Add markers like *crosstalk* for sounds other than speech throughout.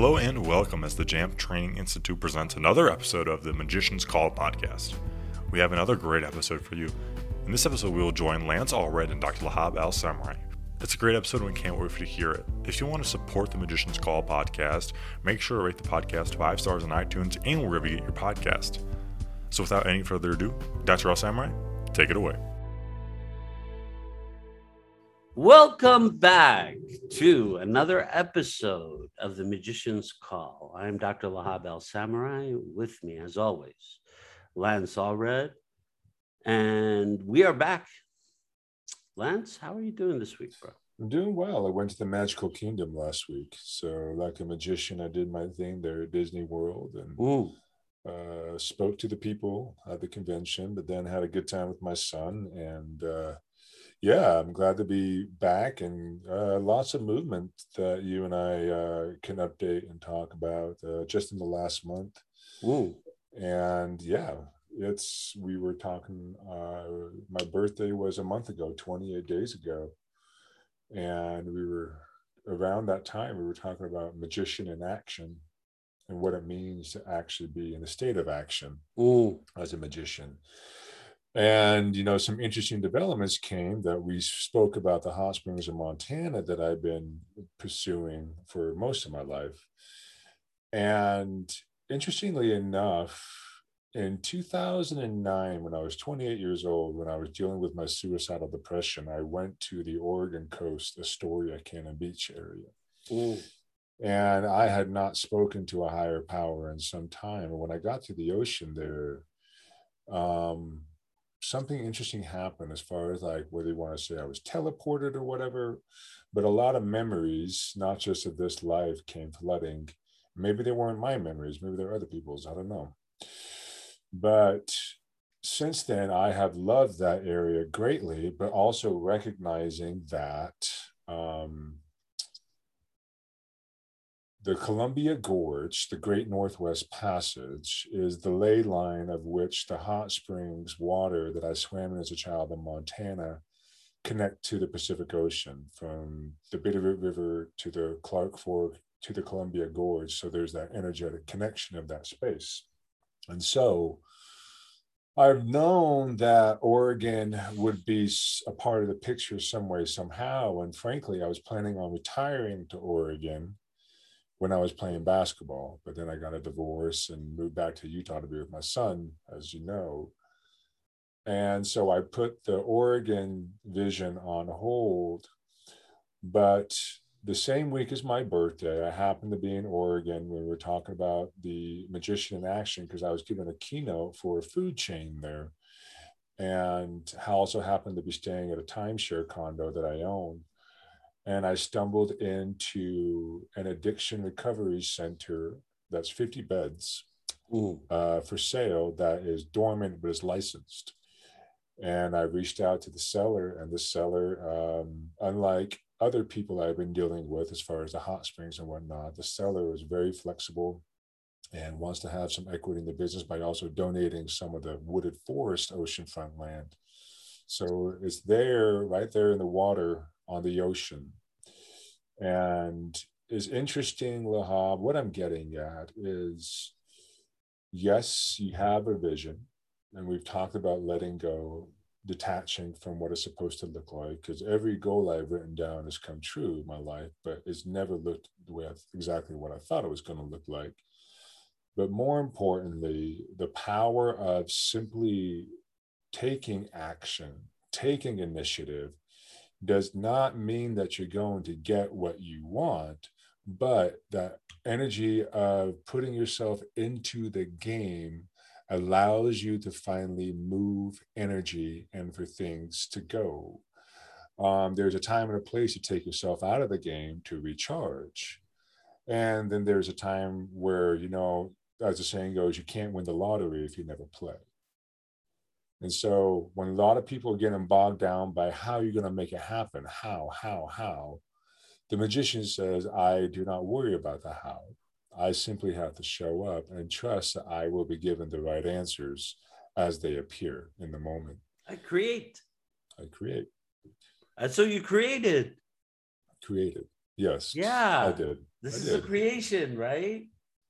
Hello and welcome as the JAMP Training Institute presents another episode of the Magician's Call podcast. We have another great episode for you. In this episode, we will join Lance Allred and Dr. Lahab Al-Samarrai. It's a great episode and we can't wait for you to hear it. If you want to support the Magician's Call podcast, make sure to rate the podcast five stars on iTunes and wherever you get your podcast. So without any further ado, Dr. Al-Samarrai, take it away. Welcome back to another episode of The Magician's Call. I'm Dr. Lahab El Samarrai. With me, as always, Lance Allred. And we are back. Lance, how are you doing this week, bro? I'm doing well. I went to the Magical Kingdom last week. So, like a magician, I did my thing there at Disney World and uh, spoke to the people at the convention, but then had a good time with my son. And uh, yeah, I'm glad to be back and uh, lots of movement that you and I uh, can update and talk about uh, just in the last month. Ooh. And yeah, it's we were talking. Uh, my birthday was a month ago, 28 days ago, and we were around that time. We were talking about magician in action and what it means to actually be in a state of action Ooh. as a magician and you know some interesting developments came that we spoke about the hot springs of montana that i've been pursuing for most of my life. And interestingly enough in 2009 when i was 28 years old when i was dealing with my suicidal depression i went to the oregon coast astoria cannon beach area. Ooh. and i had not spoken to a higher power in some time. And when i got to the ocean there um, something interesting happened as far as like whether you want to say I was teleported or whatever, but a lot of memories, not just of this life, came flooding. Maybe they weren't my memories, maybe they're other people's, I don't know. But since then, I have loved that area greatly, but also recognizing that um, the Columbia Gorge, the Great Northwest Passage, is the ley line of which the hot springs water that I swam in as a child in Montana connect to the Pacific Ocean from the Bitterroot River to the Clark Fork to the Columbia Gorge. So there's that energetic connection of that space. And so I've known that Oregon would be a part of the picture some way, somehow. And frankly, I was planning on retiring to Oregon when I was playing basketball. But then I got a divorce and moved back to Utah to be with my son, as you know. And so I put the Oregon vision on hold. But the same week as my birthday, I happened to be in Oregon when we were talking about the magician in action because I was giving a keynote for a food chain there. And I also happened to be staying at a timeshare condo that I own and I stumbled into an addiction recovery center that's 50 beds uh, for sale that is dormant but is licensed. And I reached out to the seller, and the seller, um, unlike other people I've been dealing with as far as the hot springs and whatnot, the seller is very flexible and wants to have some equity in the business by also donating some of the wooded forest oceanfront land. So it's there, right there in the water on the ocean. And is interesting, Lahab. What I'm getting at is yes, you have a vision, and we've talked about letting go, detaching from what it's supposed to look like, because every goal I've written down has come true in my life, but it's never looked the way I, exactly what I thought it was going to look like. But more importantly, the power of simply taking action, taking initiative, does not mean that you're going to get what you want, but that energy of putting yourself into the game allows you to finally move energy and for things to go. Um, there's a time and a place to take yourself out of the game to recharge. And then there's a time where, you know, as the saying goes, you can't win the lottery if you never play. And so when a lot of people are getting bogged down by how you're going to make it happen, how, how, how, the magician says, I do not worry about the how. I simply have to show up and trust that I will be given the right answers as they appear in the moment. I create. I create. And so you created. Created. Yes. Yeah. I did. This I is a creation, right?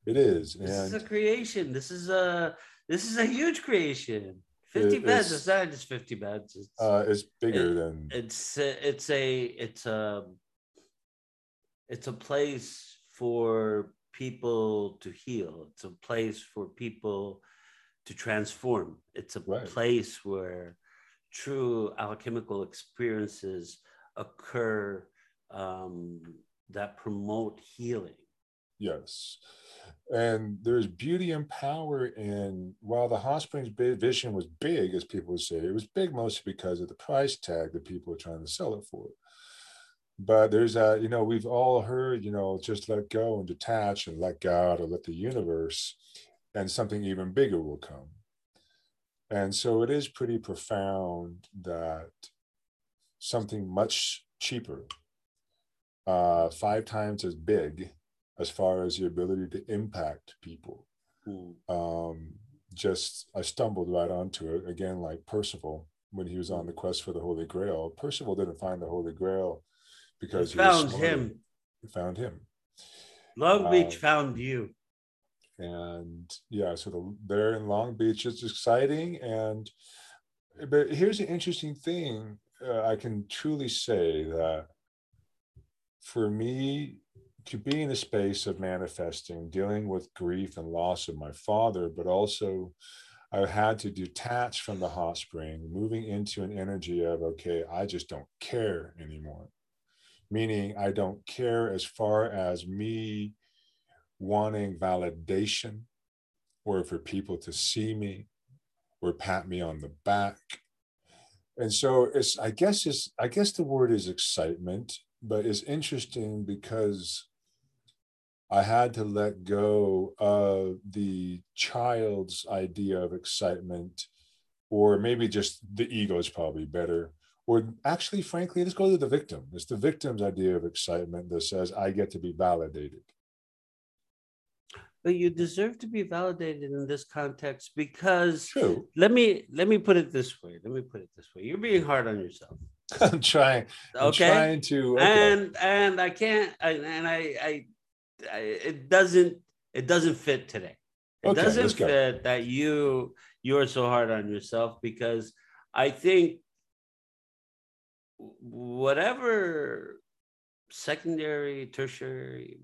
It is. This and is a creation. This is a this is a huge creation. 50 It beds. It's not just 50 beds. It's uh, it's bigger It- than it's a, it's a it's a it's a place for people to heal. It's a place for people to transform. It's a Right. place where true alchemical experiences occur um, that promote healing. Yes. And there's beauty and power in, while the hot springs vision was big, as people would say, it was big mostly because of the price tag that people were trying to sell it for. But there's a, you know, we've all heard, you know, just let go and detach and let God or let the universe, and something even bigger will come. And so it is pretty profound that something much cheaper, uh, five times as big, as far as the ability to impact people. Um, just I stumbled right onto it again, like Percival when he was on the quest for the Holy Grail. Percival didn't find the Holy Grail because It he found him. He found him, Long Beach Um, found you. and yeah, so the, there in Long Beach is exciting. And but here's an interesting thing: uh, I can truly say that for me to be in a space of manifesting, dealing with grief and loss of my father, but also I had to detach from the hot spring, moving into an energy of, okay, I just don't care anymore. Meaning, I don't care as far as me wanting validation or for people to see me or pat me on the back. And so it's, I guess it's, I guess the word is excitement, but it's interesting because I had to let go of the child's idea of excitement, or maybe just the ego is probably better. Or actually, frankly, let's go to the victim. It's the victim's idea of excitement that says, I get to be validated. But you deserve to be validated in this context because True. let me let me put it this way. Let me put it this way. You're being hard on yourself. *laughs* I'm trying. I'm Okay. trying to. okay. and and I can't I, and I I it doesn't it doesn't fit today. It Okay, doesn't fit that you you're so hard on yourself because I think whatever secondary, tertiary,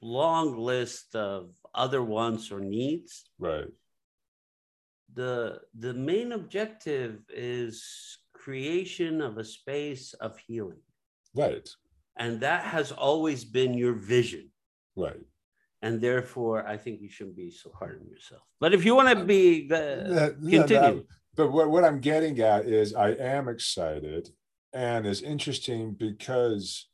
long list of other wants or needs, right. the the main objective is creation of a space of healing Right. And that has always been your vision Right. and therefore i think you shouldn't be so hard on yourself but if you want to be uh, That- yeah, continue that- but what, what I'm getting at is I am excited and it's interesting because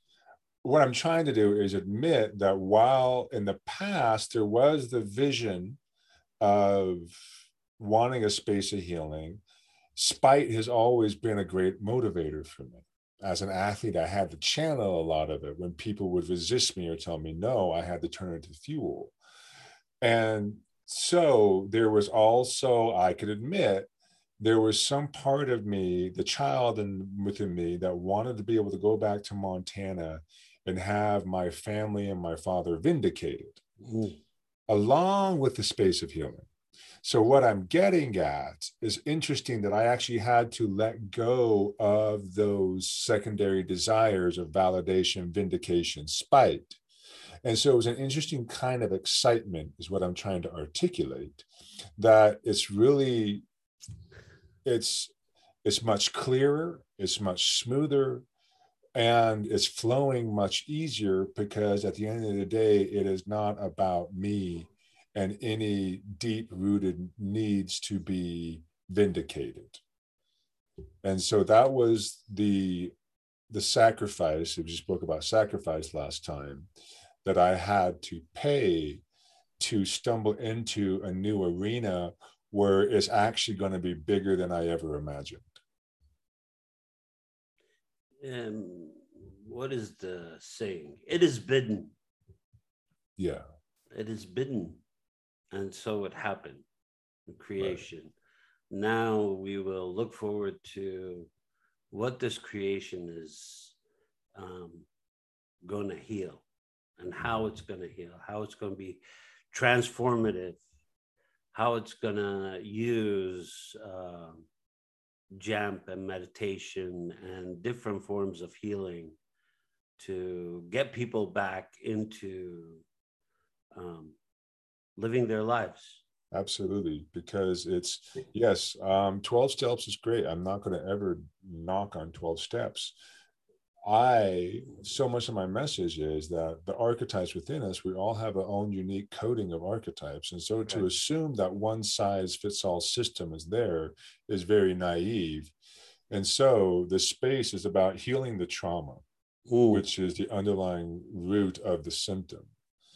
what I'm trying to do is admit that while in the past there was the vision of wanting a space of healing, spite has always been a great motivator for me. As an athlete, I had to channel a lot of it. When people would resist me or tell me no, I had to turn it to fuel. And so there was also, I could admit, there was some part of me, the child in, within me, that wanted to be able to go back to Montana and have my family and my father vindicated, along with the space of healing. So, what I'm getting at is interesting that I actually had to let go of those secondary desires of validation, vindication, spite. And so it was an interesting kind of excitement, is what I'm trying to articulate. That it's really, it's it's much clearer, it's much smoother, and it's flowing much easier because at the end of the day, it is not about me and any deep rooted needs to be vindicated. And so that was the the sacrifice. We just spoke about sacrifice last time that I had to pay to stumble into a new arena where it's actually going to be bigger than I ever imagined. um, what is the saying it is bidden Yeah. it is bidden and so it happened in creation. Now we will look forward to what this creation is um, going to heal and how it's going to heal, how it's going to be transformative, how it's going to use uh, JAMP and meditation and different forms of healing to get people back into um, living their lives. Absolutely because it's yes um 12 steps is great. I'm not going to ever knock on 12 steps. I so much of my message is that the archetypes within us we all have our own unique coding of archetypes. And so to assume that one size fits all system is there is very naive. And so the space is about healing the trauma Ooh. which is the underlying root of the symptom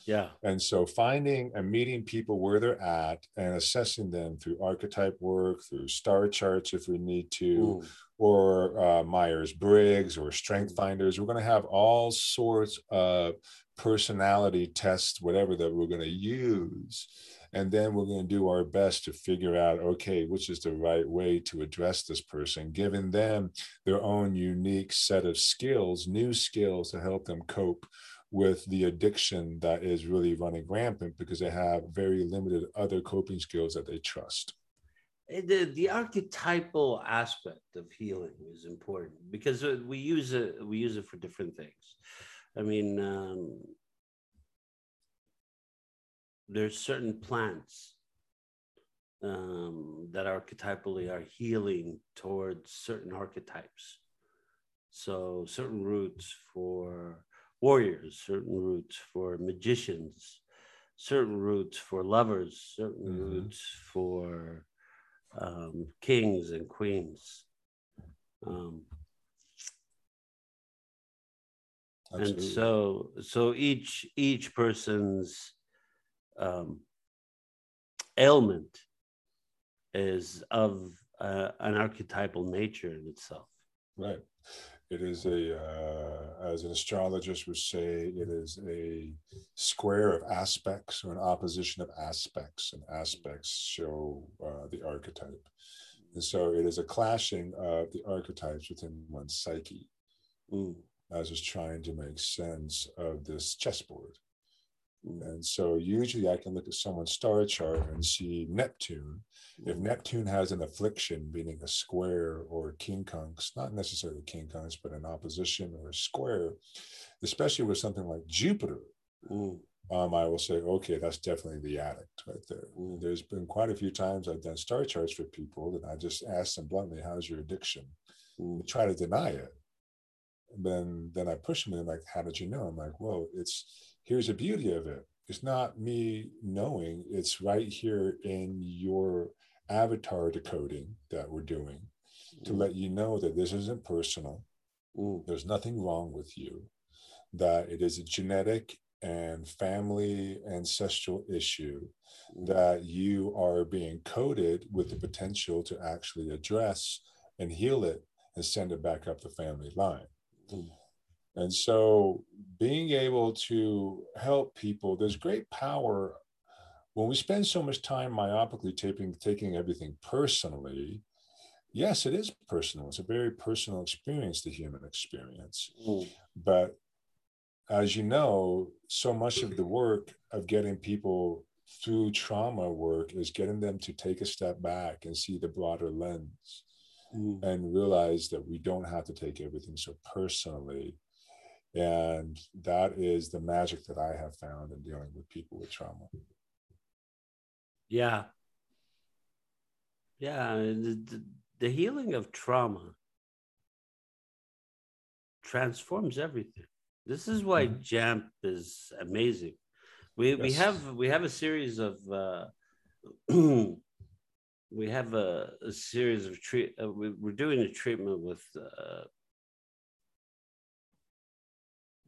yeah. And so finding and meeting people where they're at and assessing them through archetype work, through star charts if we need to, Ooh. or uh, Myers Briggs or Strength Finders. We're going to have all sorts of personality tests, whatever that we're going to use. And then we're going to do our best to figure out, okay, which is the right way to address this person, giving them their own unique set of skills, new skills to help them cope with the addiction that is really running rampant because they have very limited other coping skills that they trust. Eh, the, the archetypal aspect of healing is important because uh, we use it we use it for different things. I mean, um, there's certain plants um, that archetypally are healing towards certain archetypes. So certain roots for warriors, certain roots for magicians, certain roots for lovers, certain mm-hmm. roots for um, kings and queens. Um, and so, so each each person's um, ailment is of uh, an archetypal nature in itself. Right. It is a, uh, as an astrologist would say, it is a square of aspects or an opposition of aspects, and aspects show uh, the archetype. And so it is a clashing of the archetypes within one's psyche mm. as is trying to make sense of this chessboard. And so usually I can look at someone's star chart and see Neptune. If mm-hmm. Neptune has an affliction, meaning a square or King quincunx, not necessarily King quincunx, but an opposition or a square, especially with something like Jupiter, mm. um, I will say, okay, that's definitely the addict right there. Mm. There's been quite a few times I've done star charts for people and I just ask them bluntly, how's your addiction? Mm. They try to deny it. then then I push them and they're like, how did you know? I'm like, well, it's here's the beauty of it it's not me knowing it's right here in your avatar decoding that we're doing to mm. let you know that this isn't personal mm. there's nothing wrong with you that it is a genetic and family ancestral issue mm. that you are being coded with the potential to actually address and heal it and send it back up the family line. And so being able to help people, there's great power when we spend so much time myopically taping, taking everything personally. Yes, it is personal. It's a very personal experience, the human experience. Mm. But as you know, so much of the work of getting people through trauma work is getting them to take a step back and see the broader lens mm. and realize that we don't have to take everything so personally and that is the magic that I have found in dealing with people with trauma. Yeah. Yeah. The, the, healing of trauma transforms everything. This is why mm-hmm. JAMP is amazing. We, yes. we have we have a series of uh, *clears throat* we have a, a series of treat. Uh, we, are doing a treatment with uh,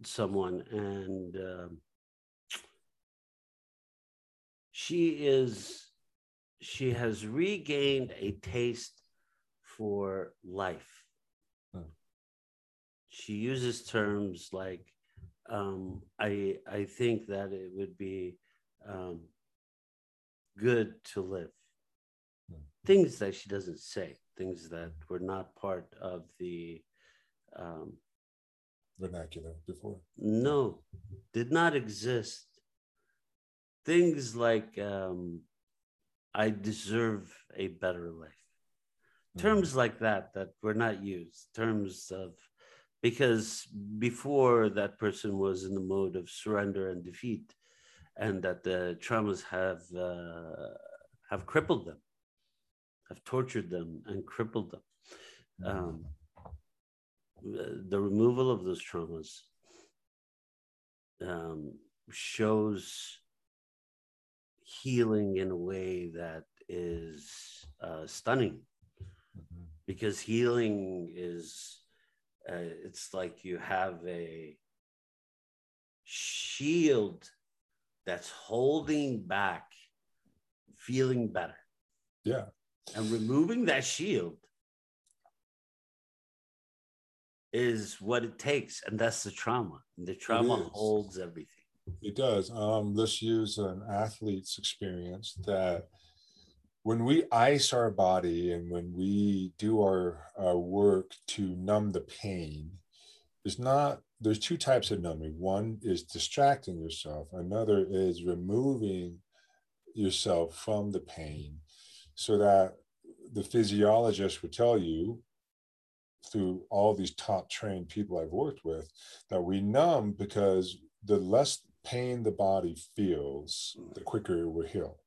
someone and um, she is she has regained a taste for life hmm. she uses terms like um, i i think that it would be um, good to live hmm. things that she doesn't say things that were not part of the um, vernacular before. No, did not exist. Things like um, I deserve a better life. Mhm. Terms like that that were not used. Terms of because before that person was in the mode of surrender and defeat, and that the traumas have uh, have crippled them, have tortured them and crippled them. Um, the removal of those traumas um, shows healing in a way that is uh, stunning Mhm. because healing is uh, it's like you have a shield that's holding back feeling better Yeah. and removing that shield is what it takes and that's the trauma and the trauma holds everything It does. Um, let's use an athlete's experience that when we ice our body and when we do our, our work to numb the pain, it's not, there's two types of numbing. One is distracting yourself, another is removing yourself from the pain so that the physiologist would tell you through all these top trained people I've worked with that we numb because the less pain the body feels, the quicker it will heal.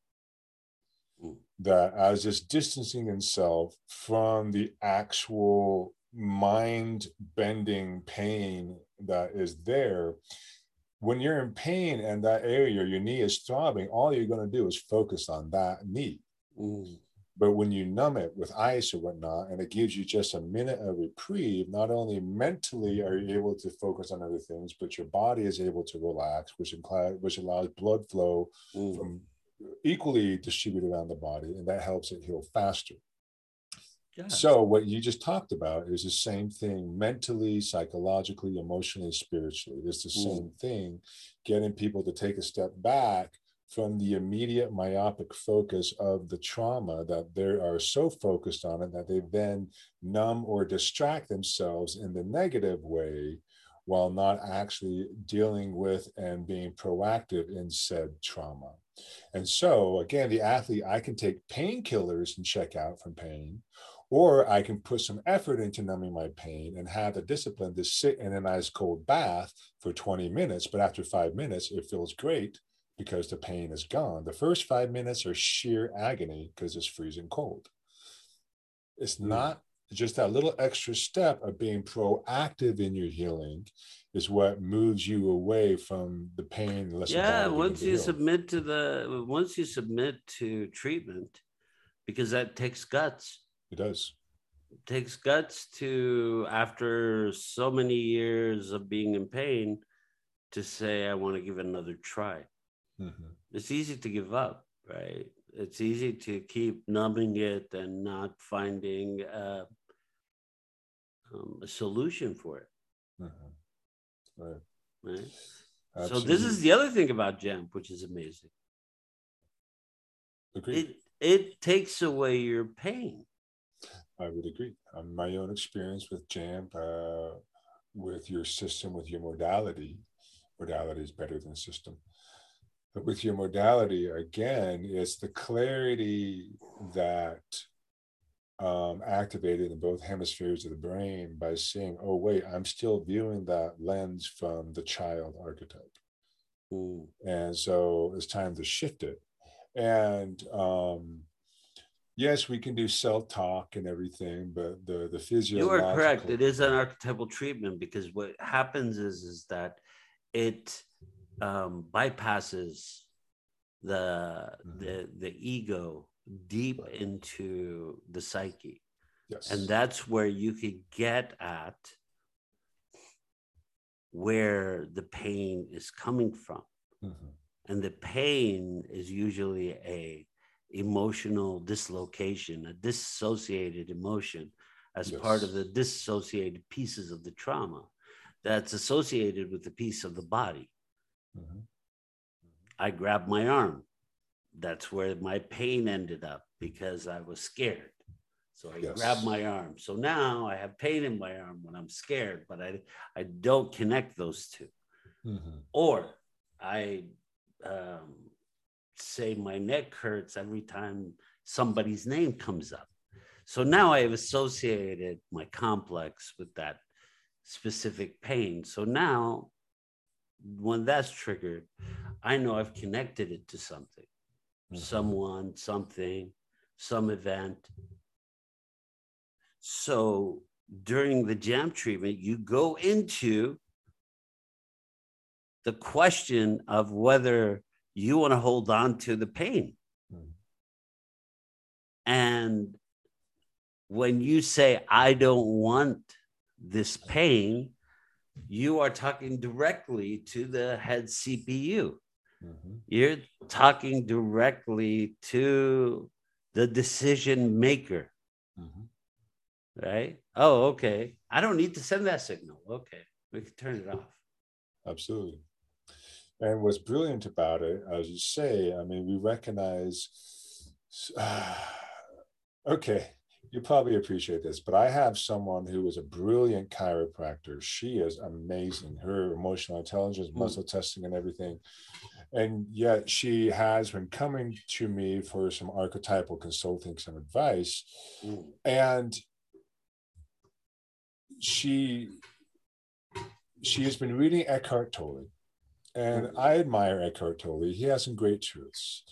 Mm. That as it's distancing itself from the actual mind bending pain that is there, when you're in pain and that area, your knee is throbbing, all you're going to do is focus on that knee. Mm. But when you numb it with ice or whatnot, and it gives you just a minute of reprieve, not only mentally are you able to focus on other things, but your body is able to relax, which, incli- which allows blood flow Mm. from equally distributed around the body, and that helps it heal faster. Yeah. So, what you just talked about is the same thing mentally, psychologically, emotionally, spiritually. It's the Mm. same thing, getting people to take a step back from the immediate myopic focus of the trauma that they are so focused on it that they then numb or distract themselves in the negative way while not actually dealing with and being proactive in said trauma. And so, again, the athlete, I can take painkillers and check out from pain, or I can put some effort into numbing my pain and have the discipline to sit in an ice cold bath for 20 minutes. But after five minutes, it feels great because the pain is gone. The first five minutes are sheer agony because it's freezing cold. It's Mm. not just that little extra step of being proactive in your healing is what moves you away from the pain. yeah once you submit to the once you submit to treatment because that takes guts it does. it takes guts to after so many years of being in pain to say i want to give it another try Mhm. it's easy to give up right it's easy to keep numbing it and not finding uh, um, a solution for it Mhm. Right. right so this is the other thing about jamp which is amazing Agreed. it it takes away your pain I would agree. On my own experience with JAMP, uh, with your system, with your modality, modality is better than system. With your modality, again, it's the clarity that um, activated in both hemispheres of the brain by seeing, oh, wait, I'm still viewing that lens from the child archetype. Mm. And so it's time to shift it. And um, yes, we can do self talk and everything, but the the You are correct. It is an archetypal treatment because what happens is is that it um, bypasses the the the ego deep into the psyche, Yes. and that's where you could get at where the pain is coming from, Mhm. and the pain is usually a emotional dislocation, a dissociated emotion as part of the dissociated pieces of the trauma that's associated with the piece of the body. Mhm. I grabbed my arm. That's where my pain ended up because I was scared. So I Yes. grab my arm. So now I have pain in my arm when I'm scared, but I I don't connect those two. Mhm. Or I um, say my neck hurts every time somebody's name comes up. So now I have associated my complex with that specific pain. So now, when that's triggered, I know I've connected it to something, Mhm. someone, something, some event. So during the JAMP treatment, you go into the question of whether you want to hold on to the pain. Mhm. And when you say, I don't want this pain, you are talking directly to the head CPU. Mhm. You're talking directly to the decision maker, Mhm. right? Oh, okay. I don't need to send that signal. Okay. We can turn it off. Absolutely. And what's brilliant about it, as you say, I mean, we recognize. *sighs* okay, you probably appreciate this, but I have someone who is a brilliant chiropractor. She is amazing. Her emotional intelligence, Mm. muscle testing, and everything. And yet, she has been coming to me for some archetypal consulting, some advice. Mm. and she she has been reading Eckhart Tolle, and I admire Eckhart Tolle. He has some great truths,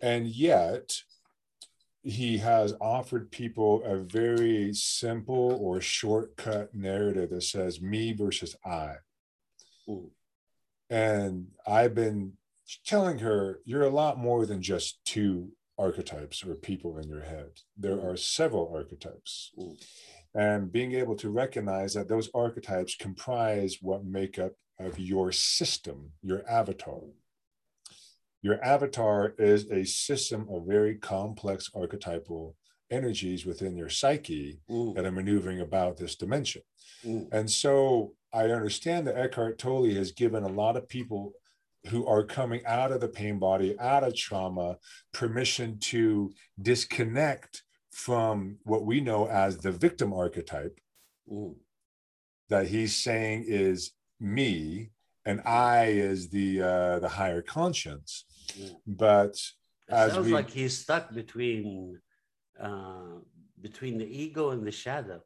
and yet he has offered people a very simple or shortcut narrative that says me versus I. Mm. And I've been telling her, you're a lot more than just two archetypes or people in your head. There are several archetypes. Mm. And being able to recognize that those archetypes comprise what make up of your system, your avatar. Your avatar is a system of very complex archetypal energies within your psyche Mm. that are maneuvering about this dimension. Mm. And so I understand that Eckhart Tolle has given a lot of people who are coming out of the pain body, out of trauma, permission to disconnect from what we know as the victim archetype Mm. that he's saying is me and I is the uh, the higher conscience. But It sounds we- like he's stuck between uh, between the ego and the shadow.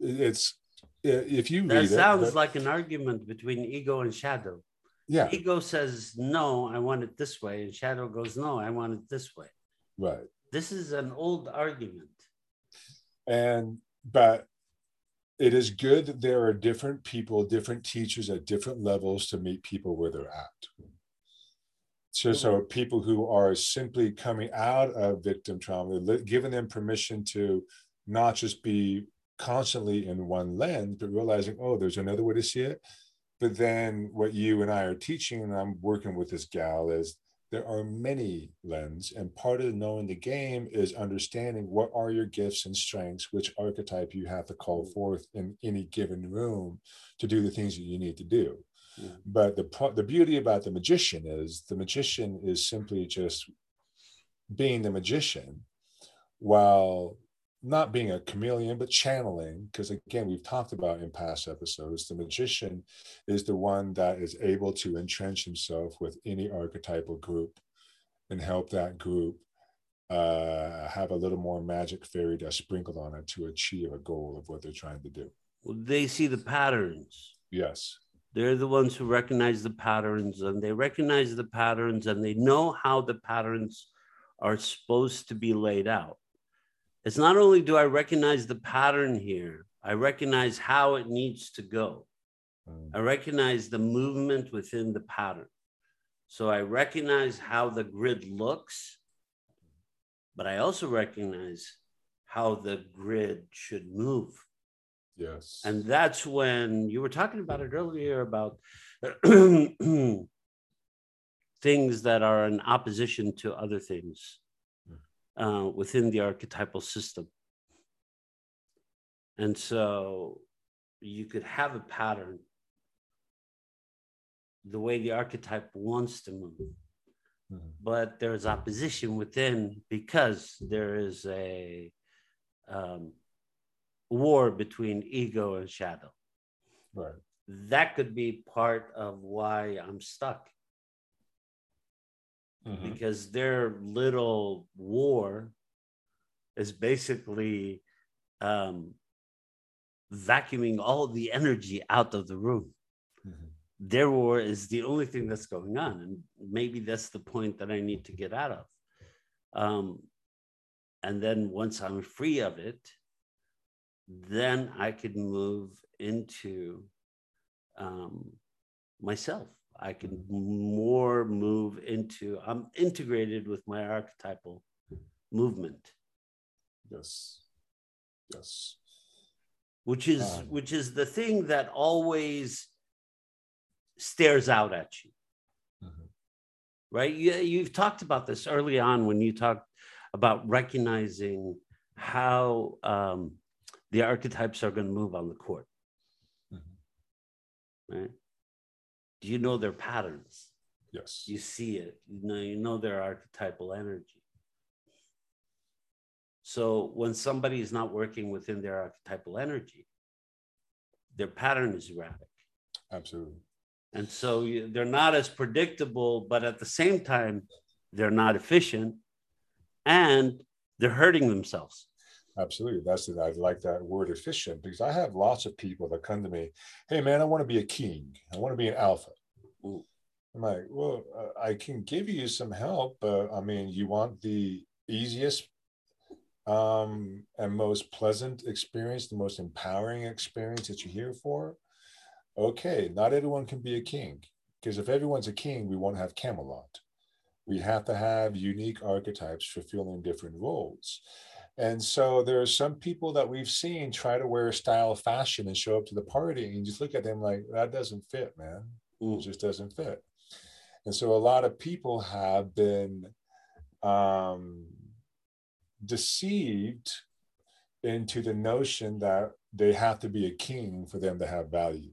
it's if you That read it, sounds but- like an argument between ego and shadow. yeah, Ego says no, I want it this way, and shadow goes no, I want it this way. right. This is an old argument. and but it is good that there are different people different teachers at different levels to meet people where they're at so so mm-hmm. people who are simply coming out of victim trauma giving them permission to not just be constantly in one lens but realizing oh there's another way to see it. But then what you and i are teaching and i'm working with this gal is there are many lens and part of knowing the game is understanding what are your gifts and strengths which archetype you have to call mm-hmm. forth in any given room to do the things that you need to do Mm. but the the beauty about the magician is the magician is simply just being the magician while not being a chameleon but channeling because again we've talked about in past episodes the magician is the one that is able to entrench himself with any archetypal group and help that group uh, have a little more magic fairy dust sprinkled on it to achieve a goal of what they're trying to do. Well, they see the patterns. Yes. They're the ones who recognize the patterns and they recognize the patterns and they know how the patterns are supposed to be laid out. It's not only do I recognize the pattern here, I recognize how it needs to go. Mm, I recognize the movement within the pattern. So I recognize how the grid looks, but I also recognize how the grid should move. Yes. And that's when you were talking about it earlier about *clears throat* things that are in opposition to other things uh, within the archetypal system. And so you could have a pattern the way the archetype wants to move, Mhm. but there's opposition within because there is a um, war between ego and shadow. Right. That could be part of why I'm stuck Mhm. because their little war is basically um, vacuuming all the energy out of the room. Mhm. Their war is the only thing that's going on. And maybe that's the point that I need to get out of. Um, and then once I'm free of it, then I could move into um, myself. I can more move into, I'm integrated with my archetypal movement, Yes. Yes. which is Um, which is the thing that always stares out at you. Mhm. right? You, you've talked about this early on when you talked about recognizing how um, the archetypes are going to move on the court, Mhm. right? Do you know their patterns? Yes. You see it. You know, you know their archetypal energy. So when somebody is not working within their archetypal energy, their pattern is erratic. Absolutely. And so you, they're not as predictable, but at the same time, they're not efficient and they're hurting themselves. Absolutely. That's it. I like that word efficient because I have lots of people that come to me, hey, man, I want to be a king. I want to be an alpha. Mm. I'm like, well, uh, I can give you some help, but I mean, you want the easiest um, and most pleasant experience, the most empowering experience that you're here for? Okay, not everyone can be a king because if everyone's a king, we won't have Camelot. We have to have unique archetypes fulfilling different roles. And so there are some people that we've seen try to wear a style of fashion and show up to the party, and you just look at them like, that doesn't fit, man. It Mm. just doesn't fit. And so a lot of people have been um, deceived into the notion that they have to be a king for them to have value,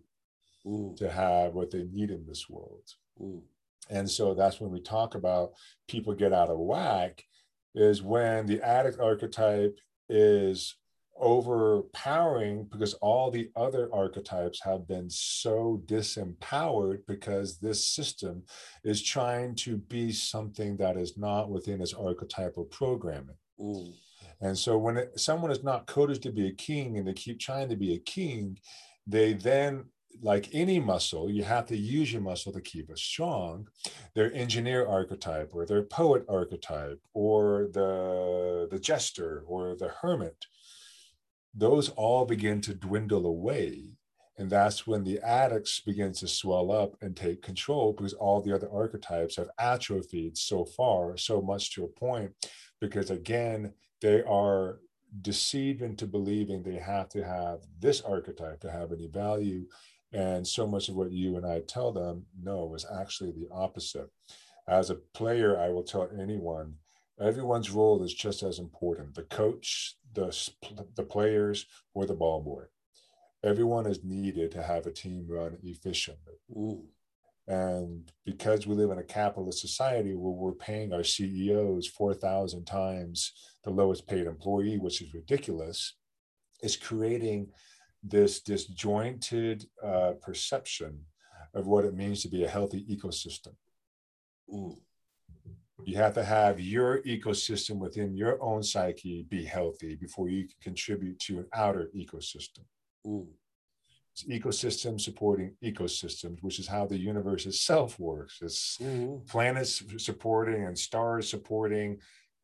Mm, to have what they need in this world. mm, And so that's when we talk about people get out of whack, is when the addict archetype is overpowering because all the other archetypes have been so disempowered because this system is trying to be something that is not within its archetypal programming. mm, And so when it, someone is not coded to be a king and they keep trying to be a king, they then, like any muscle, you have to use your muscle to keep it strong. Their engineer archetype or their poet archetype or the, the jester or the hermit, those all begin to dwindle away. And that's when the addicts begin to swell up and take control because all the other archetypes have atrophied so far, so much to a point, because again, they are deceived into believing they have to have this archetype to have any value. And so much of what you and I tell them, no, is actually the opposite. As a player, I will tell anyone everyone's role is just as important the coach, the, the players, or the ball boy. Everyone is needed to have a team run efficiently. mm, And because we live in a capitalist society where we're paying our CEOs 4,000 times the lowest paid employee, which is ridiculous, is creating this disjointed uh, perception of what it means to be a healthy ecosystem. mm, You have to have your ecosystem within your own psyche be healthy before you can contribute to an outer ecosystem. mm, It's ecosystem supporting ecosystems, which is how the universe itself works. It's mm, planets supporting and stars supporting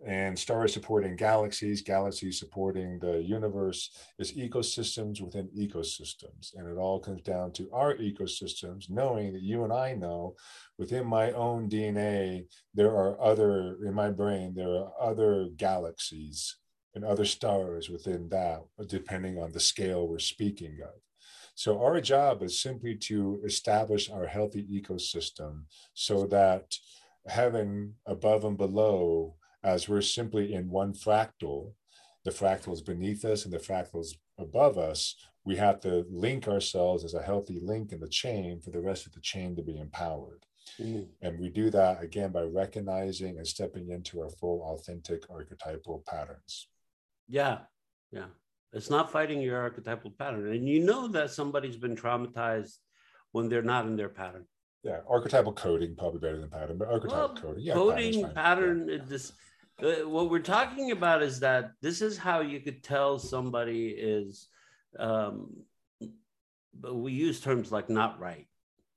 and stars supporting galaxies. Galaxies supporting the universe. Is ecosystems within ecosystems. And it all comes down to our ecosystems knowing that you and i know within my own dna there are other in my brain there are other galaxies and other stars within that depending on the scale we're speaking of. So our job is simply to establish our healthy ecosystem so that heaven above and below, as we're simply in one fractal, the fractals beneath us and the fractals above us, we have to link ourselves as a healthy link in the chain for the rest of the chain to be empowered. mm. And we do that again by recognizing and stepping into our full authentic archetypal patterns. Yeah. Yeah. It's not fighting your archetypal pattern. And you know that somebody's been traumatized when they're not in their pattern. Yeah, archetypal coding probably better than pattern, but archetypal Well, coding, yeah, coding pattern it this uh, what we're talking about is that this is how you could tell somebody is um but we use terms like not right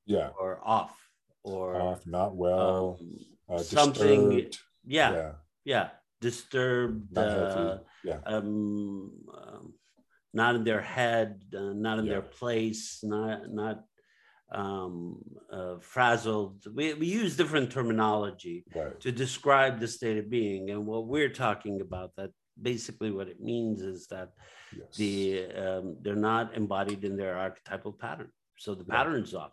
Yeah, or off or off, not well, um, uh, something disturbed. yeah yeah, yeah, disturbed not uh. Yeah, um, um not in their head uh, not in their place not not um uh, frazzled we, we use different terminology right. to describe the state of being. And what we're talking about, that basically what it means is that Yes. the um, they're not embodied in their archetypal pattern. So the Right. pattern's off.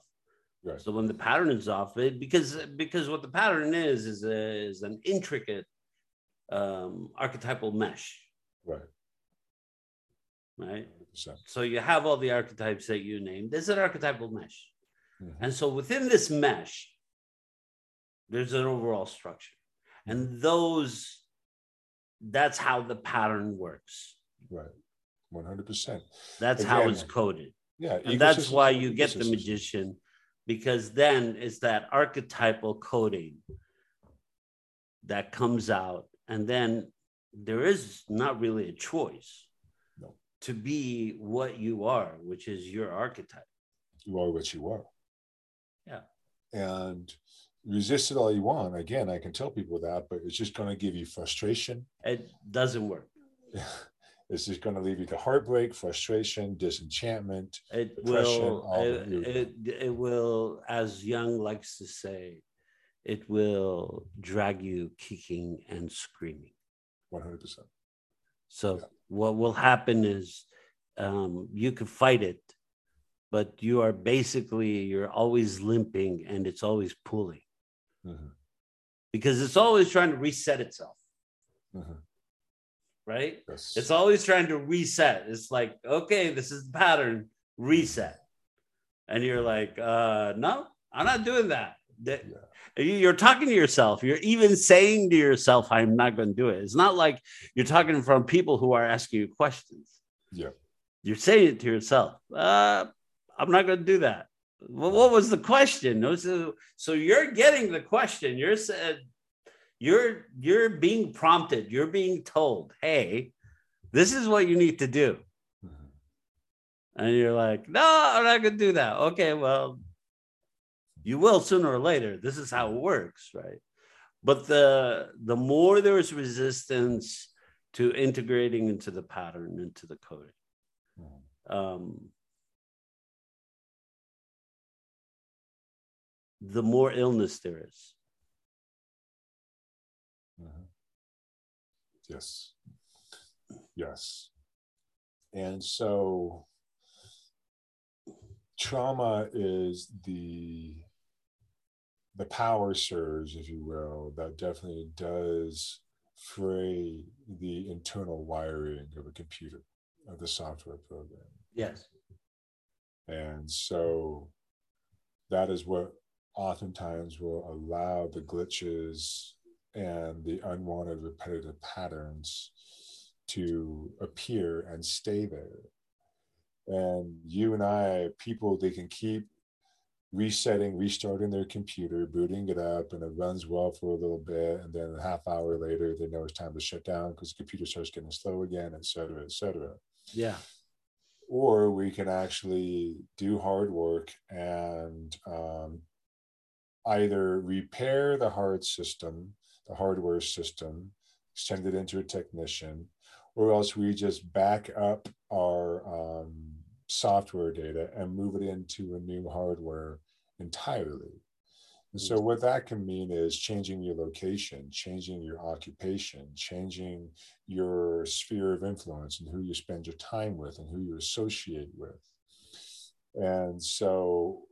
right. So when the pattern is off, it, because because what the pattern is is a, is an intricate um, archetypal mesh, Right. right? 100%. So you have all the archetypes that you named. There's an archetypal mesh. Mhm. And so within this mesh, there's an overall structure. And those, that's how the pattern works. Right. 100%. That's how it's coded. Yeah. And that's why you get the magician, because then it's that archetypal coding that comes out. And then there is not really a choice No. to be what you are, which is your archetype. You are what you are. Yeah. And resist it all you want. Again, I can tell people that, but it's just going to give you frustration. It doesn't work. *laughs* It's just going to leave you to heartbreak, frustration, disenchantment. It will, it, it, it will, as Jung likes to say, it will drag you kicking and screaming. 100%. So Yeah. what will happen is um, you can fight it, but you are basically you're always limping and it's always pulling Mhm. because it's always trying to reset itself, Mhm. right? Yes. It's always trying to reset. It's like, okay, this is the pattern, reset. And you're like, uh, no, I'm not doing that. That- you- You're talking to yourself. You're even saying to yourself, I'm not going to do it. It's not like you're talking from people who are asking you questions. Yeah. You're saying it to yourself. Uh, I'm not going to do that. Well, what was the question? So, so you're getting the question. You're said, you're you're being prompted. You're being told, hey, this is what you need to do. Mhm. And you're like, no, I'm not going to do that. Okay, well, you will sooner or later. This is how it works, right? But the the more there's resistance to integrating into the pattern, into the coding, Mhm. um, the more illness there is. Mhm. Yes. Yes. And so trauma is the the power surge, if you will, that definitely does fray the internal wiring of a computer, of the software program. Yes. And so that is what oftentimes will allow the glitches and the unwanted repetitive patterns to appear and stay there. And you and I, people, they can keep resetting, restarting their computer, booting it up, and it runs well for a little bit. And then a half hour later, they know it's time to shut down because the computer starts getting slow again, et cetera, et cetera Yeah. or we can actually do hard work and um, either repair the hard system, the hardware system, send it into a technician, or else we just back up our um, software data and move it into a new hardware entirely. And so, what that can mean is changing your location, changing your occupation, changing your sphere of influence and who you spend your time with and who you associate with. And so,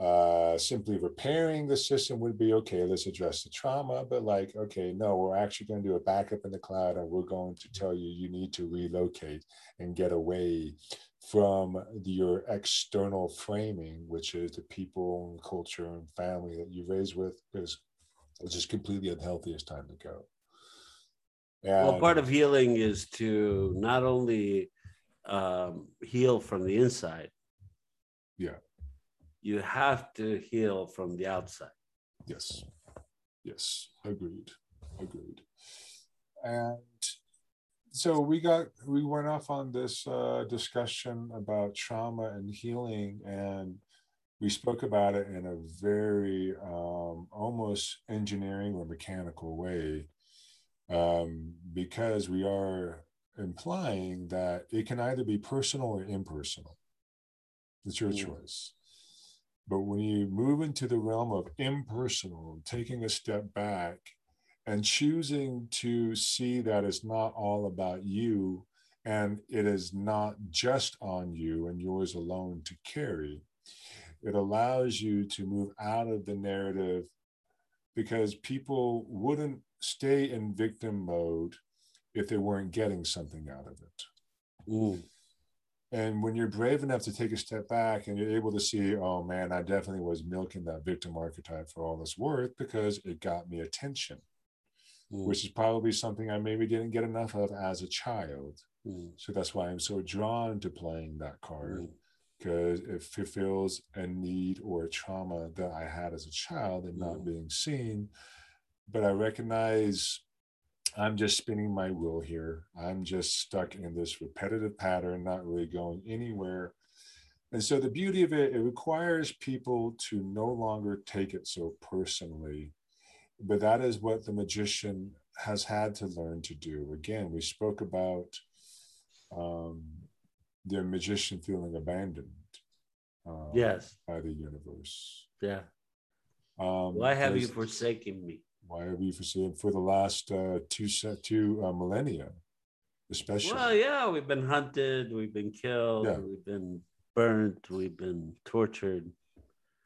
uh, simply repairing the system would be okay, let's address the trauma, but like, okay, no, we're actually going to do a backup in the cloud and we're going to tell you you need to relocate and get away from your external framing, which is the people and culture and family that you raised with, because it's just completely unhealthy. It's time to go. well, part of healing is to not only um, heal from the inside. Yeah. You have to heal from the outside. Yes. Yes. Agreed. Agreed. And so we got we went off on this uh, discussion about trauma and healing, and we spoke about it in a very um, almost engineering or mechanical way, um, because we are implying that it can either be personal or impersonal. It's your Mm. choice. But when you move into the realm of impersonal, taking a step back and choosing to see that it's not all about you and it is not just on you and yours alone to carry, it allows you to move out of the narrative because people wouldn't stay in victim mode if they weren't getting something out of it. Mm, And when you're brave enough to take a step back and you're able to see, oh man, I definitely was milking that victim archetype for all it's worth because it got me attention, mm, which is probably something I maybe didn't get enough of as a child. mm, So that's why I'm so drawn to playing that card mm, because it fulfills a need or a trauma that I had as a child and not Mm. being seen. But I recognize I'm just spinning my wheel here. I'm just stuck in this repetitive pattern, not really going anywhere. And so the beauty of it, it requires people to no longer take it so personally. But that is what the magician has had to learn to do. Again, we spoke about um, the magician feeling abandoned um, yes. by the universe. Yeah. Um, Why have you forsaken me? Why have you forsaken for the last uh, two set two uh, millennia, especially? Well, yeah, we've been hunted, we've been killed, Yeah. we've been burnt, we've been tortured.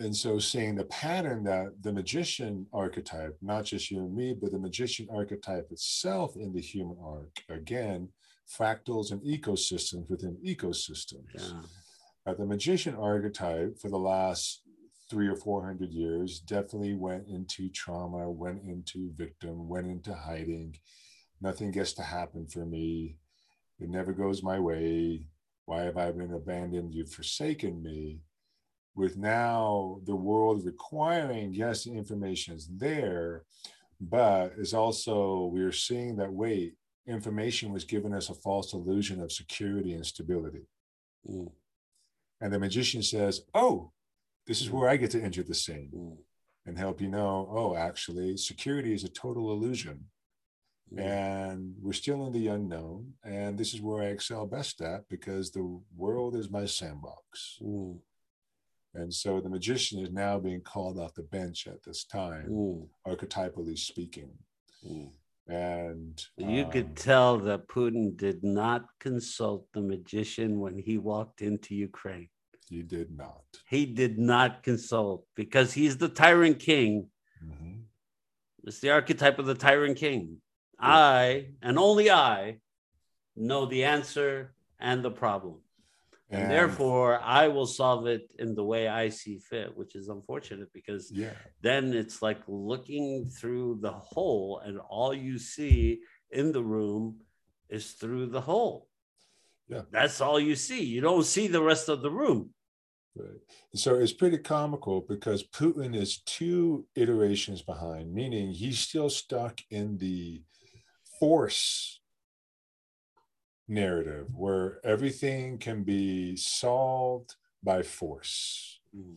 And so, seeing the pattern that the magician archetype, not just you and me, but the magician archetype itself in the human arc, again, fractals and ecosystems within ecosystems. Yeah. Uh, the magician archetype for the last three or four hundred years definitely went into trauma, went into victim, went into hiding. Nothing gets to happen for me. It never goes my way. Why have I been abandoned? You've forsaken me. With now the world requiring, yes, the information is there, but is also, we're seeing that wait, information was giving us a false illusion of security and stability. Mm, And the magician says, Oh, this is where I get to enter the scene mm, and help you know, oh, actually, security is a total illusion. And we're still in the unknown. And this is where I excel best at because the world is my sandbox. Mm, And so the magician is now being called off the bench at this time, mm, archetypally speaking. mm. And You um, could tell that Putin did not consult the magician when he walked into Ukraine. He did not. He did not consult because he's the tyrant king. Mhm. It's the archetype of the tyrant king. Yeah. I, and only I, know the answer and the problem. And, And- therefore, I will solve it in the way I see fit, which is unfortunate because yeah, then it's like looking through the hole, and all you see in the room is through the hole. Yeah. That's all you see. You don't see the rest of the room. Right. So it's pretty comical because Putin is two iterations behind, meaning he's still stuck in the force narrative where everything can be solved by force. Mm.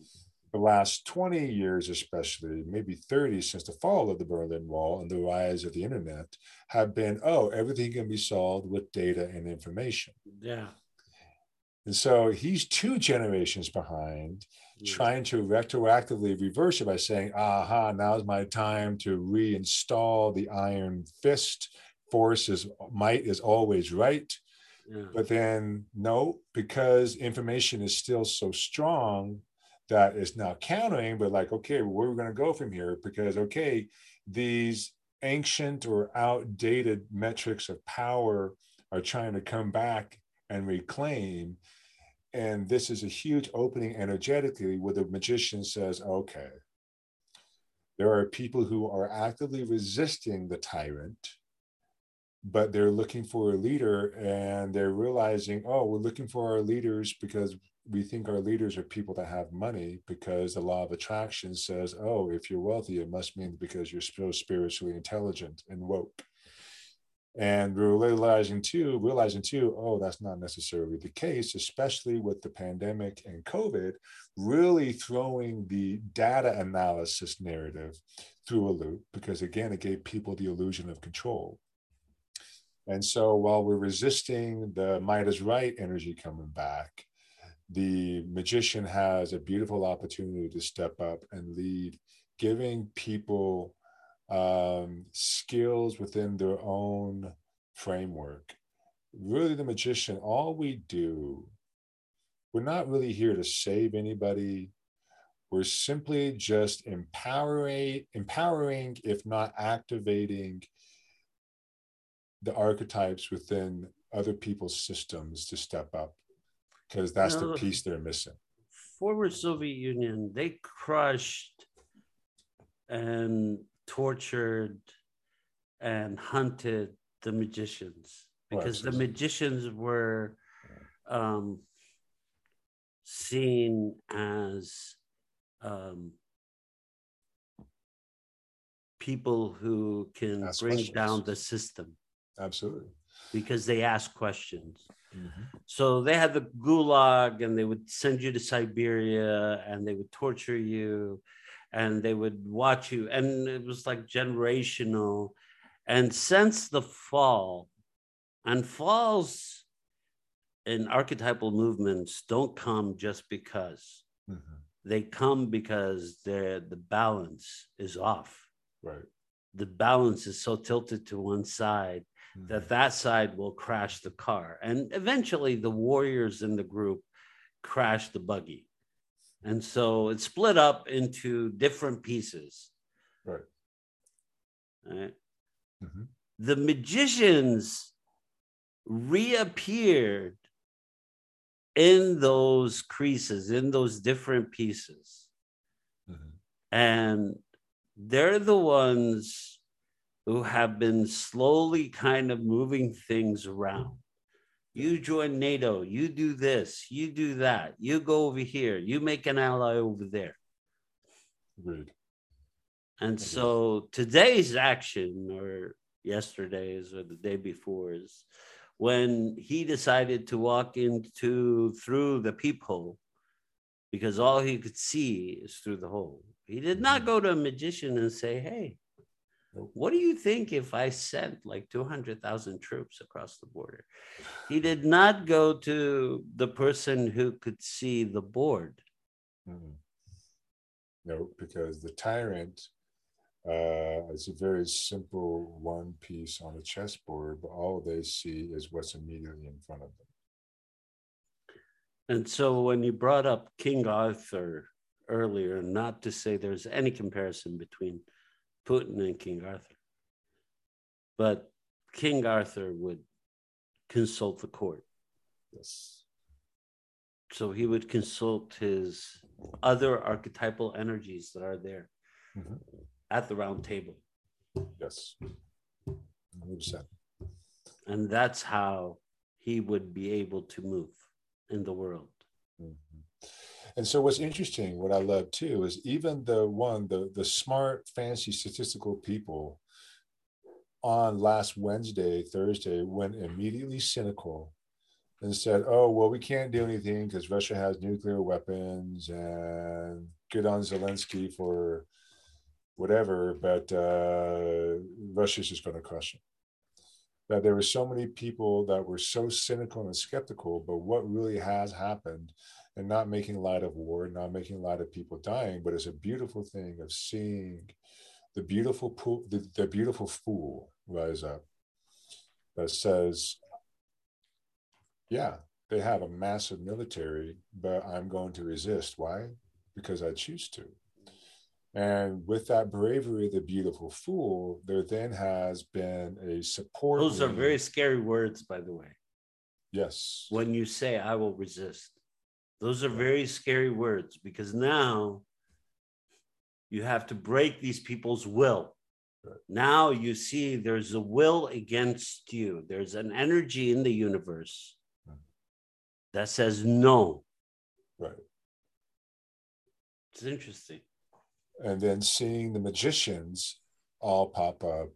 The last 20 years, especially, maybe 30 since the fall of the Berlin Wall and the rise of the internet, have been oh, everything can be solved with data and information. Yeah. And so he's two generations behind, hmm. trying to retroactively reverse it by saying, aha, now's my time to reinstall the iron fist. Force is might is always right. Yeah. But then no, because information is still so strong that it's not countering, but like, okay, where are we going to go from here? Because okay, these ancient or outdated metrics of power are trying to come back and reclaim. And this is a huge opening energetically where the magician says, okay, there are people who are actively resisting the tyrant. but they're looking for a leader and they're realizing, oh, we're looking for our leaders because we think our leaders are people that have money because the law of attraction says, oh, if you're wealthy, it must mean because you're so spiritually intelligent and woke. And we're realizing too, realizing too, oh, that's not necessarily the case, especially with the pandemic and COVID, really throwing the data analysis narrative through a loop, because again, it gave people the illusion of control. And so while we're resisting the might is right energy coming back, the magician has a beautiful opportunity to step up and lead, giving people um, skills within their own framework. Really, the magician, all we do, we're not really here to save anybody. We're simply just empowering, empowering, if not activating, the archetypes within other people's systems to step up because that's the piece they're missing. Former Soviet Union, they crushed and tortured and hunted the magicians because the magicians were um, seen as um, people who can ask bring questions. down the system. Absolutely. Because they ask questions. Mm-hmm. So they had the gulag and they would send you to Siberia and they would torture you and they would watch you and it was like generational. And since the fall and falls in archetypal movements don't come just because. Mm-hmm. they come because the the balance is off. Right. The balance is so tilted to one side mm-hmm. that that side will crash the car and eventually the warriors in the group crash the buggy and so it's split up into different pieces. Right. Right. Mm-hmm. The magicians reappeared in those creases, in those different pieces. Mm-hmm. And they're the ones who have been slowly kind of moving things around. You join NATO, you do this, you do that, you go over here, you make an ally over there. Agreed. And so today's action, or yesterday's, or the day before, is when he decided to walk into through the peephole because all he could see is through the hole. He did not mm-hmm. go to a magician and say, Hey, what do you think if I sent like 200,000 troops across the border? He did not go to the person who could see the board. Mm-hmm. No, because the tyrant uh, is a very simple one piece on a chessboard, but all they see is what's immediately in front of them. And so when you brought up King Arthur earlier, not to say there's any comparison between Putin and King Arthur. But King Arthur would consult the court. Yes. So he would consult his other archetypal energies that are there mm-hmm. at the round table. Yes. 100%. And that's how he would be able to move in the world. Mm-hmm. And so what's interesting, what I love too, is even the one, the the smart, fancy statistical people on last Wednesday, Thursday, went immediately cynical and said, oh, well, we can't do anything because Russia has nuclear weapons and good on Zelensky for whatever, but uh, Russia's just going to crush him. That there were so many people that were so cynical and skeptical, but what really has happened and not making light of war, not making light of people dying, but it's a beautiful thing of seeing the beautiful pool, the, the beautiful fool rise up that says, yeah, they have a massive military, but I'm going to resist. Why? Because I choose to. And with that bravery, the beautiful fool, there then has been a support. Those are very scary words, by the way. Yes. When you say, I will resist. Those are very scary words because now you have to break these people's will. Now you see there's a will against you. There's an energy in the universe that says no. Right. It's interesting. and then seeing the magicians all pop up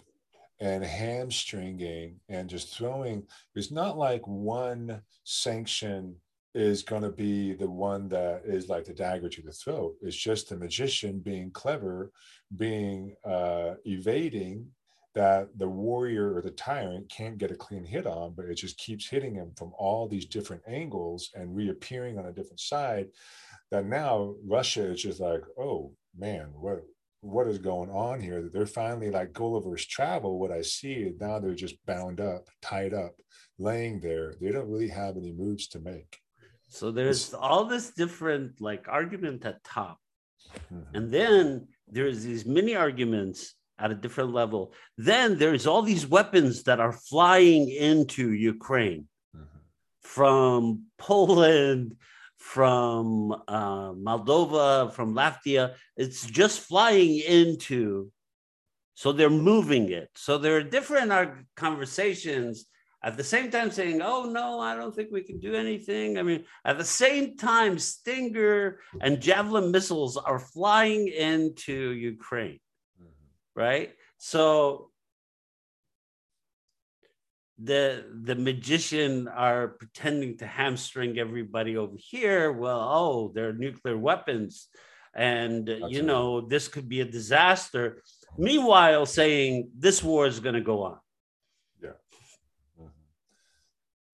and hamstringing and just throwing it's not like one sanction is going to be the one that is like the dagger to the throat. It's just the magician being clever being uh evading that the warrior or the tyrant can't get a clean hit on but it just keeps hitting him from all these different angles and reappearing on a different side that now russia is just like oh man what what is going on here? That they're finally like gulliver's travel. What i see now they're just bound up tied up laying there. They don't really have any moves to make So there's all this different like argument at top. Mhm. And then there's these mini arguments at a different level. Then there's all these weapons that are flying into Ukraine Mhm. from Poland, from uh, Moldova, from Latvia. It's just flying into, so they're moving it. So there are different conversations at the same time saying, oh, no, I don't think we can do anything. I mean, at the same time, Stinger and Javelin missiles are flying into Ukraine Mhm. right? So the the magician are pretending to hamstring everybody over here. Well, oh, there are nuclear weapons, and uh, you Absolutely. know this could be a disaster. Meanwhile, saying this war is going to go on.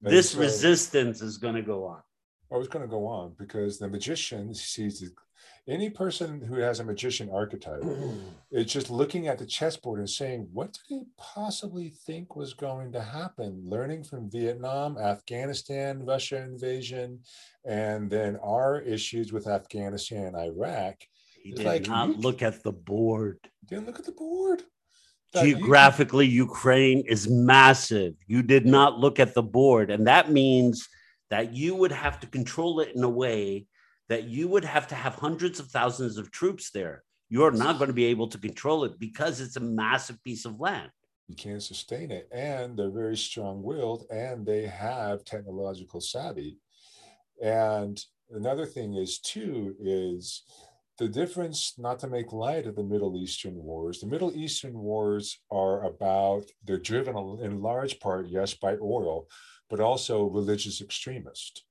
This so- resistance is going to go on. Oh, I was going to go on because the magician sees the, any person who has a magician archetype *clears throat* is just looking at the chessboard and saying, what did he possibly think was going to happen? Learning from Vietnam, Afghanistan, Russia invasion, and then our issues with Afghanistan and Iraq. He did like not look at the board. Then look at the board. Geographically, Ukraine is massive. You did not look at the board. And that means that you would have to control it in a way that you would have to have hundreds of thousands of troops there. You're not going to be able to control it because it's a massive piece of land. you can't sustain it. And they're very strong willed and they have technological savvy. And another thing is, too, is the difference, not to make light of the Middle Eastern wars, the Middle Eastern wars are about, they're driven in large part, yes, by oil, but also religious extremists.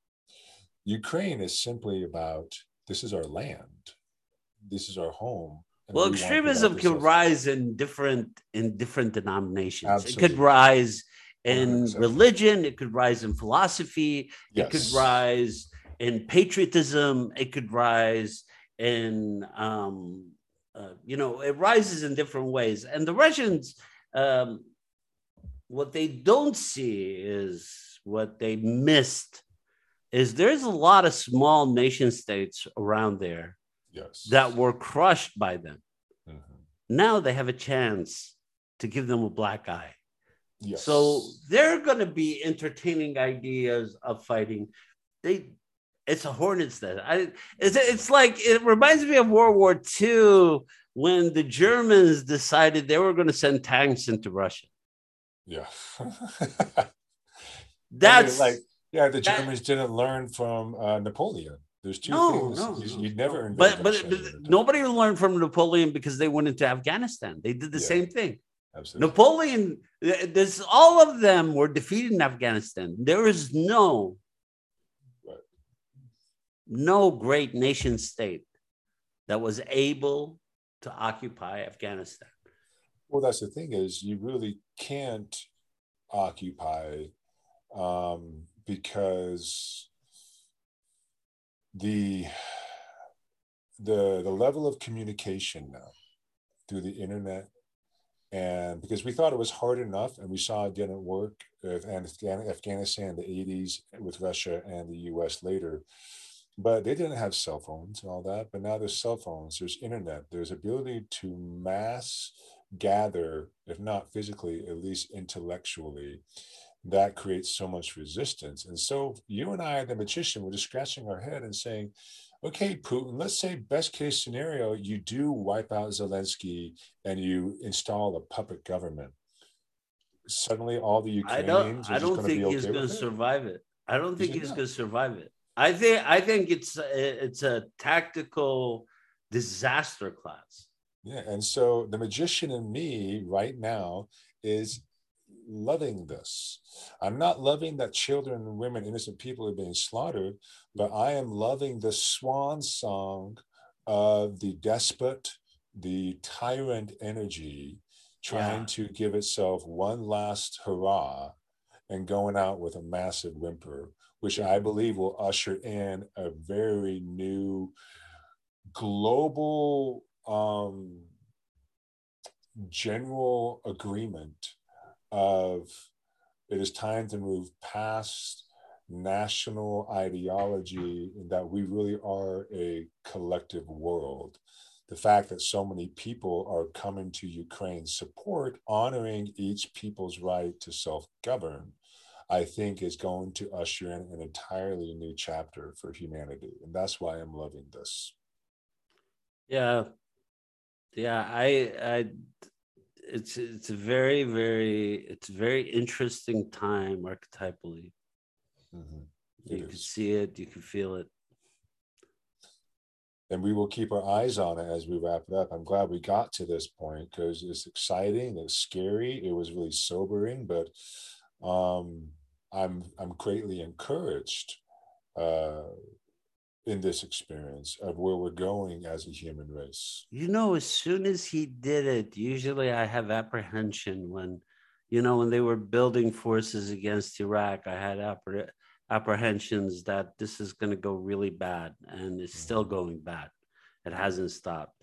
Ukraine is simply about this is our land, this is our home. Well, we extremism can rise in different in different denominations. It could rise in 100%. religion, it could rise in philosophy, it could rise in patriotism it could rise in um, uh, you know it rises in different ways and the russians um, what they don't see is what they missed is there's a lot of small nation states around there Yes. that were crushed by them Mhm. now they have a chance to give them a black eye Yes. so they're going to be entertaining ideas of fighting. They, it's a hornet's nest. I, it's, it's like it reminds me of World War II when the Germans decided they were going to send tanks into Russia. Yeah. *laughs* That's like yeah, the that- Germans didn't learn from uh, Napoleon. There's two No, things no, you, no, you'd never no. but but, but in your time. nobody learned from Napoleon because they went into Afghanistan. They did the Yeah. same thing. Absolutely. Napoleon, there's all of them were defeated in Afghanistan. There is no. No great nation state that was able to occupy Afghanistan. Well, that's the thing is you really can't occupy um, because the the the level of communication now through the internet and because we thought it was hard enough and we saw it didn't work with Afghanistan in the 80s with Russia and the US later but they didn't have cell phones and all that but now there's cell phones there's internet there's ability to mass gather if not physically at least intellectually that creates so much resistance and so you and i the magician were just scratching our head and saying okay, Putin, let's say best case scenario, you do wipe out Zelensky and you install a puppet government. Suddenly, all the Ukrainians. I don't. I don't think he's okay going to survive it. I don't think he's, he's going to survive it. I think. I think it's uh, it's a tactical disaster class. Yeah, and so the magician in me right now is loving this. I'm not loving that children and women, innocent people are being slaughtered, but I am loving the swan song of the despot, the tyrant energy trying yeah. to give itself one last hurrah and going out with a massive whimper, which I believe will usher in a very new global um, general agreement of it is time to move past national ideology and that we really are a collective world. The fact that so many people are coming to Ukraine's support, honoring each people's right to self govern, I think is going to usher in an entirely new chapter for humanity. And that's why I'm loving this. Yeah. Yeah. I, I, it's it's a very very it's a very interesting time archetypally mm-hmm. you is. can see it you can feel it and we will keep our eyes on it as we wrap it up i'm glad we got to this point because it's exciting it's scary it was really sobering but um i'm i'm greatly encouraged uh in this experience of where we're going as a human race? You know, as soon as he did it, usually I have apprehension when, you know, when they were building forces against Iraq, I had appre- apprehensions that this is going to go really bad, and it's still mm-hmm. going bad. It hasn't stopped.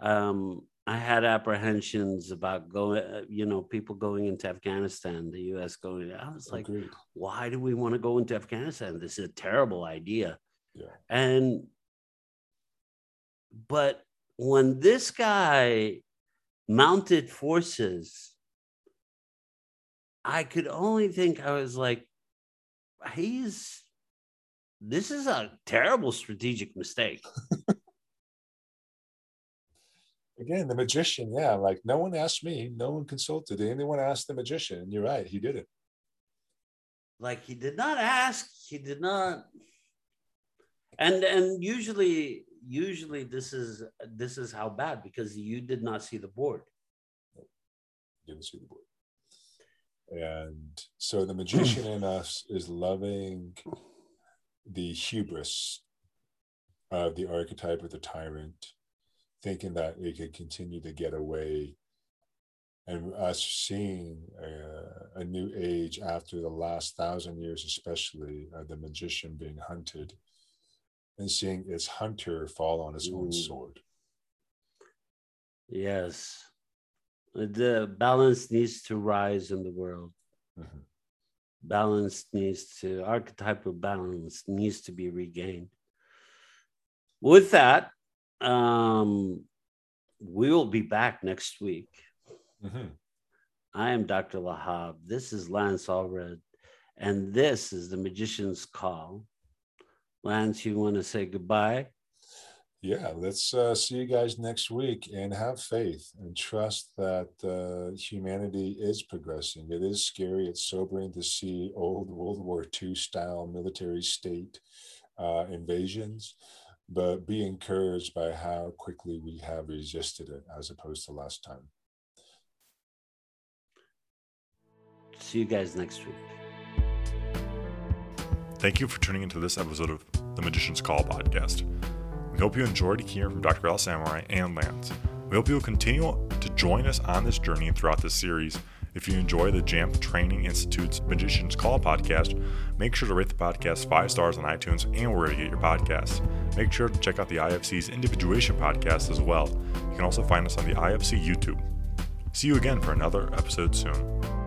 Um, I had apprehensions about going, uh, you know, people going into Afghanistan, the U.S. going. I was like, Agreed. why do we want to go into Afghanistan? This is a terrible idea. Yeah. And but when this guy mounted forces, I could only think I was like, he's this is a terrible strategic mistake. *laughs* Again, the magician, yeah, like no one asked me, no one consulted. Anyone asked the magician, and you're right, he did it. Like he did not ask, he did not and and usually usually this is this is how bad because you did not see the board didn't see the board and so the magician in us is loving the hubris of the archetype of the tyrant thinking that it could continue to get away and us seeing a, a new age after the last thousand years especially uh, the magician being hunted and seeing its hunter fall on his Ooh. own sword. Yes. The balance needs to rise in the world. Mm-hmm. Balance needs to, archetypal balance needs to be regained. With that, um, we will be back next week. Mm-hmm. I am Dr. Lahab. This is Lance Allred, and this is the Magician's Call. Lance, you want to say goodbye? Yeah, let's uh, see you guys next week and have faith and trust that uh, humanity is progressing. It is scary, it's sobering to see old World War II style military state uh, invasions, but be encouraged by how quickly we have resisted it as opposed to last time. See you guys next week. Thank you for tuning into this episode of the Magician's Call podcast. We hope you enjoyed hearing from Dr. Al Samarrai and Lance. We hope you will continue to join us on this journey throughout this series. If you enjoy the JAMP Training Institute's Magician's Call podcast, make sure to rate the podcast five stars on iTunes and wherever you get your podcasts. Make sure to check out the IFC's Individuation podcast as well. You can also find us on the IFC YouTube. See you again for another episode soon.